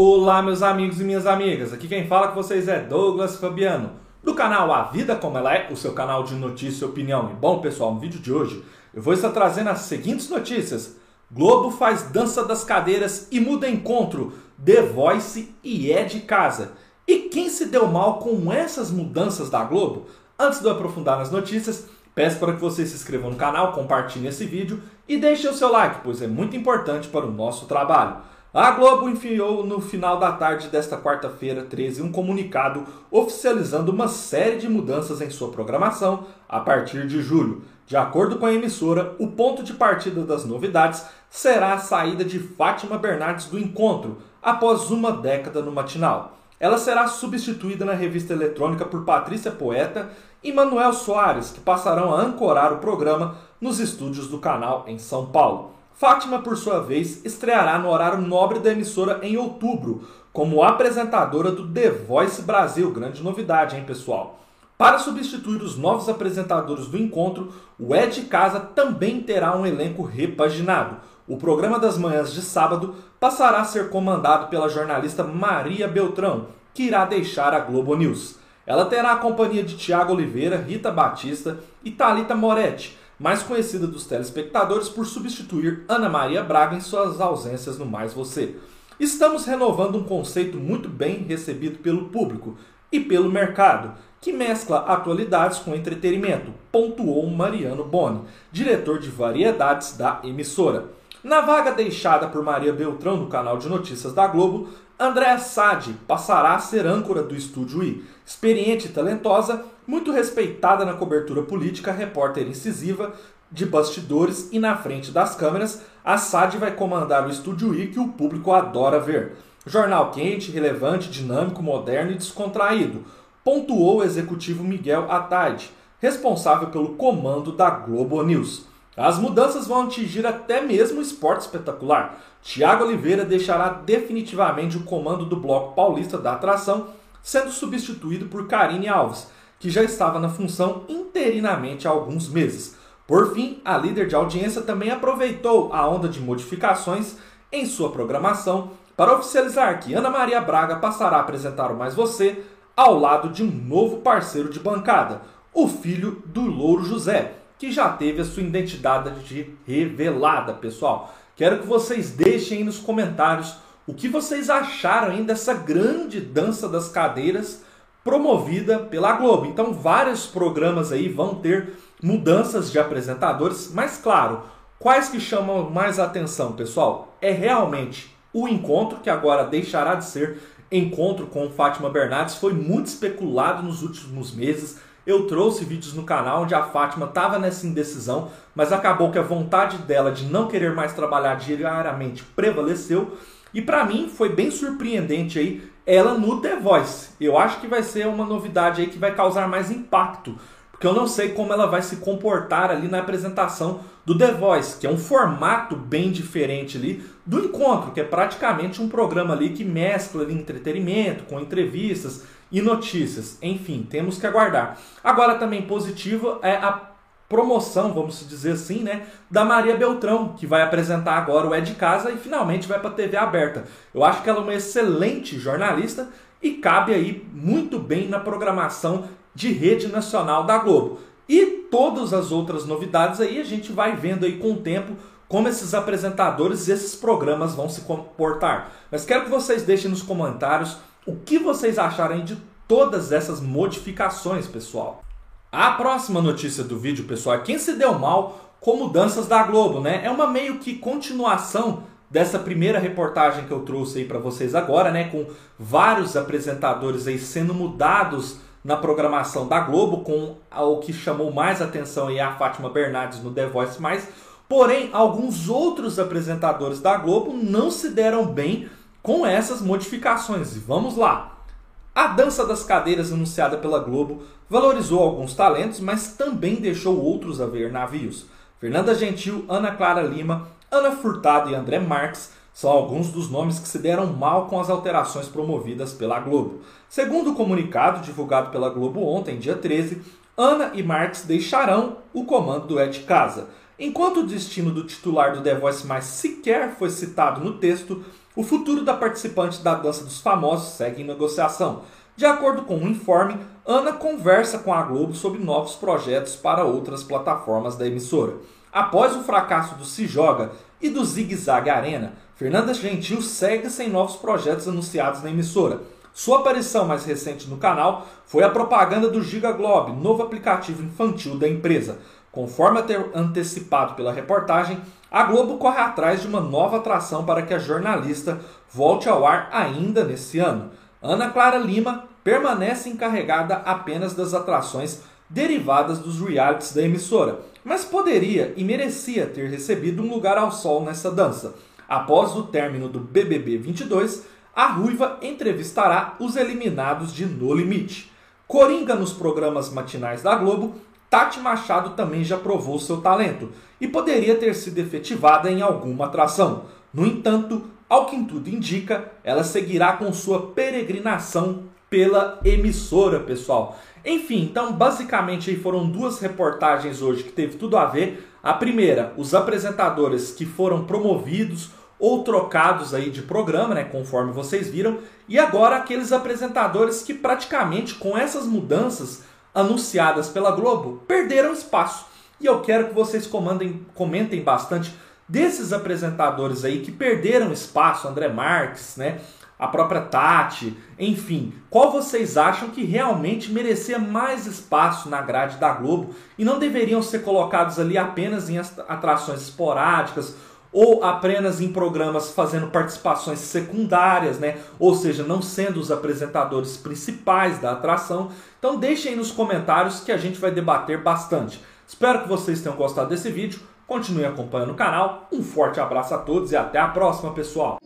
Olá, meus amigos e minhas amigas. Aqui quem fala com vocês é Douglas Fabiano, do canal A Vida Como Ela É, o seu canal de notícia e opinião. E bom, pessoal, no vídeo de hoje eu vou estar trazendo as seguintes notícias. Globo faz dança das cadeiras e muda encontro. The Voice e é de casa. E quem se deu mal com essas mudanças da Globo? Antes de eu aprofundar nas notícias, peço para que você se inscreva no canal, compartilhe esse vídeo e deixe o seu like, pois é muito importante para o nosso trabalho. A Globo enviou no final da tarde desta quarta-feira 13 um comunicado oficializando uma série de mudanças em sua programação a partir de julho. De acordo com a emissora, o ponto de partida das novidades será a saída de Fátima Bernardes do encontro após uma década no matinal. Ela será substituída na revista eletrônica por Patrícia Poeta e Manuel Soares, que passarão a ancorar o programa nos estúdios do canal em São Paulo. Fátima, por sua vez, estreará no horário nobre da emissora em outubro, como apresentadora do The Voice Brasil. Grande novidade, hein, pessoal? Para substituir os novos apresentadores do encontro, o Ed Casa também terá um elenco repaginado. O programa das manhãs de sábado passará a ser comandado pela jornalista Maria Beltrão, que irá deixar a Globo News. Ela terá a companhia de Tiago Oliveira, Rita Batista e Talita Moretti, mais conhecida dos telespectadores por substituir Ana Maria Braga em suas ausências no Mais Você. Estamos renovando um conceito muito bem recebido pelo público e pelo mercado, que mescla atualidades com entretenimento, pontuou Mariano Boni, diretor de variedades da emissora. Na vaga deixada por Maria Beltrão no canal de notícias da Globo, Andréa Sade passará a ser âncora do Estúdio I. Experiente e talentosa, muito respeitada na cobertura política, repórter incisiva, de bastidores e na frente das câmeras, a Sade vai comandar o Estúdio I que o público adora ver. Jornal quente, relevante, dinâmico, moderno e descontraído, pontuou o executivo Miguel Ataide, responsável pelo comando da Globo News. As mudanças vão atingir até mesmo o esporte espetacular. Tiago Oliveira deixará definitivamente o comando do bloco paulista da atração, sendo substituído por Karine Alves, que já estava na função interinamente há alguns meses. Por fim, a líder de audiência também aproveitou a onda de modificações em sua programação para oficializar que Ana Maria Braga passará a apresentar o Mais Você ao lado de um novo parceiro de bancada, o filho do Louro José, que já teve a sua identidade revelada, pessoal. Quero que vocês deixem aí nos comentários o que vocês acharam aí dessa grande dança das cadeiras promovida pela Globo. Então, vários programas aí vão ter mudanças de apresentadores, mas claro, quais que chamam mais atenção, pessoal? É realmente o encontro que agora deixará de ser encontro com Fátima Bernardes, foi muito especulado nos últimos meses eu trouxe vídeos no canal onde a Fátima estava nessa indecisão, mas acabou que a vontade dela de não querer mais trabalhar diariamente prevaleceu. E para mim foi bem surpreendente aí ela no The Voice. Eu acho que vai ser uma novidade aí que vai causar mais impacto, porque eu não sei como ela vai se comportar ali na apresentação do The Voice, que é um formato bem diferente ali do encontro, que é praticamente um programa ali que mescla ali, entretenimento com entrevistas e notícias. Enfim, temos que aguardar. Agora também positivo é a promoção, vamos dizer assim, né, da Maria Beltrão, que vai apresentar agora o É de Casa e finalmente vai para a TV aberta. Eu acho que ela é uma excelente jornalista e cabe aí muito bem na programação de rede nacional da Globo. E todas as outras novidades aí a gente vai vendo aí com o tempo como esses apresentadores e esses programas vão se comportar. Mas quero que vocês deixem nos comentários o que vocês acharem de todas essas modificações, pessoal. A próxima notícia do vídeo, pessoal, é quem se deu mal com mudanças da Globo, né? É uma meio que continuação dessa primeira reportagem que eu trouxe aí para vocês agora, né, com vários apresentadores aí sendo mudados na programação da Globo, com o que chamou mais atenção aí a Fátima Bernardes no The Voice mais. Porém, alguns outros apresentadores da Globo não se deram bem com essas modificações. E vamos lá! A dança das cadeiras anunciada pela Globo valorizou alguns talentos, mas também deixou outros a ver navios. Fernanda Gentil, Ana Clara Lima, Ana Furtado e André Marques são alguns dos nomes que se deram mal com as alterações promovidas pela Globo. Segundo o comunicado divulgado pela Globo ontem, dia 13, Ana e Marques deixarão o comando do Et Casa. Enquanto o destino do titular do The Voice mais sequer foi citado no texto, o futuro da participante da Dança dos Famosos segue em negociação. De acordo com um informe, Ana conversa com a Globo sobre novos projetos para outras plataformas da emissora. Após o fracasso do Se Joga e do Zig Zag Arena, Fernanda Gentil segue sem novos projetos anunciados na emissora. Sua aparição mais recente no canal foi a propaganda do Giga Globe, novo aplicativo infantil da empresa. Conforme antecipado pela reportagem, a Globo corre atrás de uma nova atração para que a jornalista volte ao ar ainda nesse ano. Ana Clara Lima permanece encarregada apenas das atrações derivadas dos realities da emissora, mas poderia e merecia ter recebido um lugar ao sol nessa dança. Após o término do BBB 22, a Ruiva entrevistará os eliminados de No Limite. Coringa nos programas matinais da Globo, Tati Machado também já provou seu talento e poderia ter sido efetivada em alguma atração. No entanto, ao que tudo indica, ela seguirá com sua peregrinação pela emissora, pessoal. Enfim, então basicamente foram duas reportagens hoje que teve tudo a ver. A primeira, os apresentadores que foram promovidos ou trocados aí de programa, né, conforme vocês viram, e agora aqueles apresentadores que praticamente com essas mudanças anunciadas pela Globo perderam espaço. E eu quero que vocês comandem, comentem bastante desses apresentadores aí que perderam espaço, André Marques, né? A própria Tati, enfim, qual vocês acham que realmente merecia mais espaço na grade da Globo e não deveriam ser colocados ali apenas em atrações esporádicas ou apenas em programas fazendo participações secundárias, né? Ou seja, não sendo os apresentadores principais da atração. Então deixem aí nos comentários que a gente vai debater bastante. Espero que vocês tenham gostado desse vídeo. Continue acompanhando o canal. Um forte abraço a todos e até a próxima, pessoal!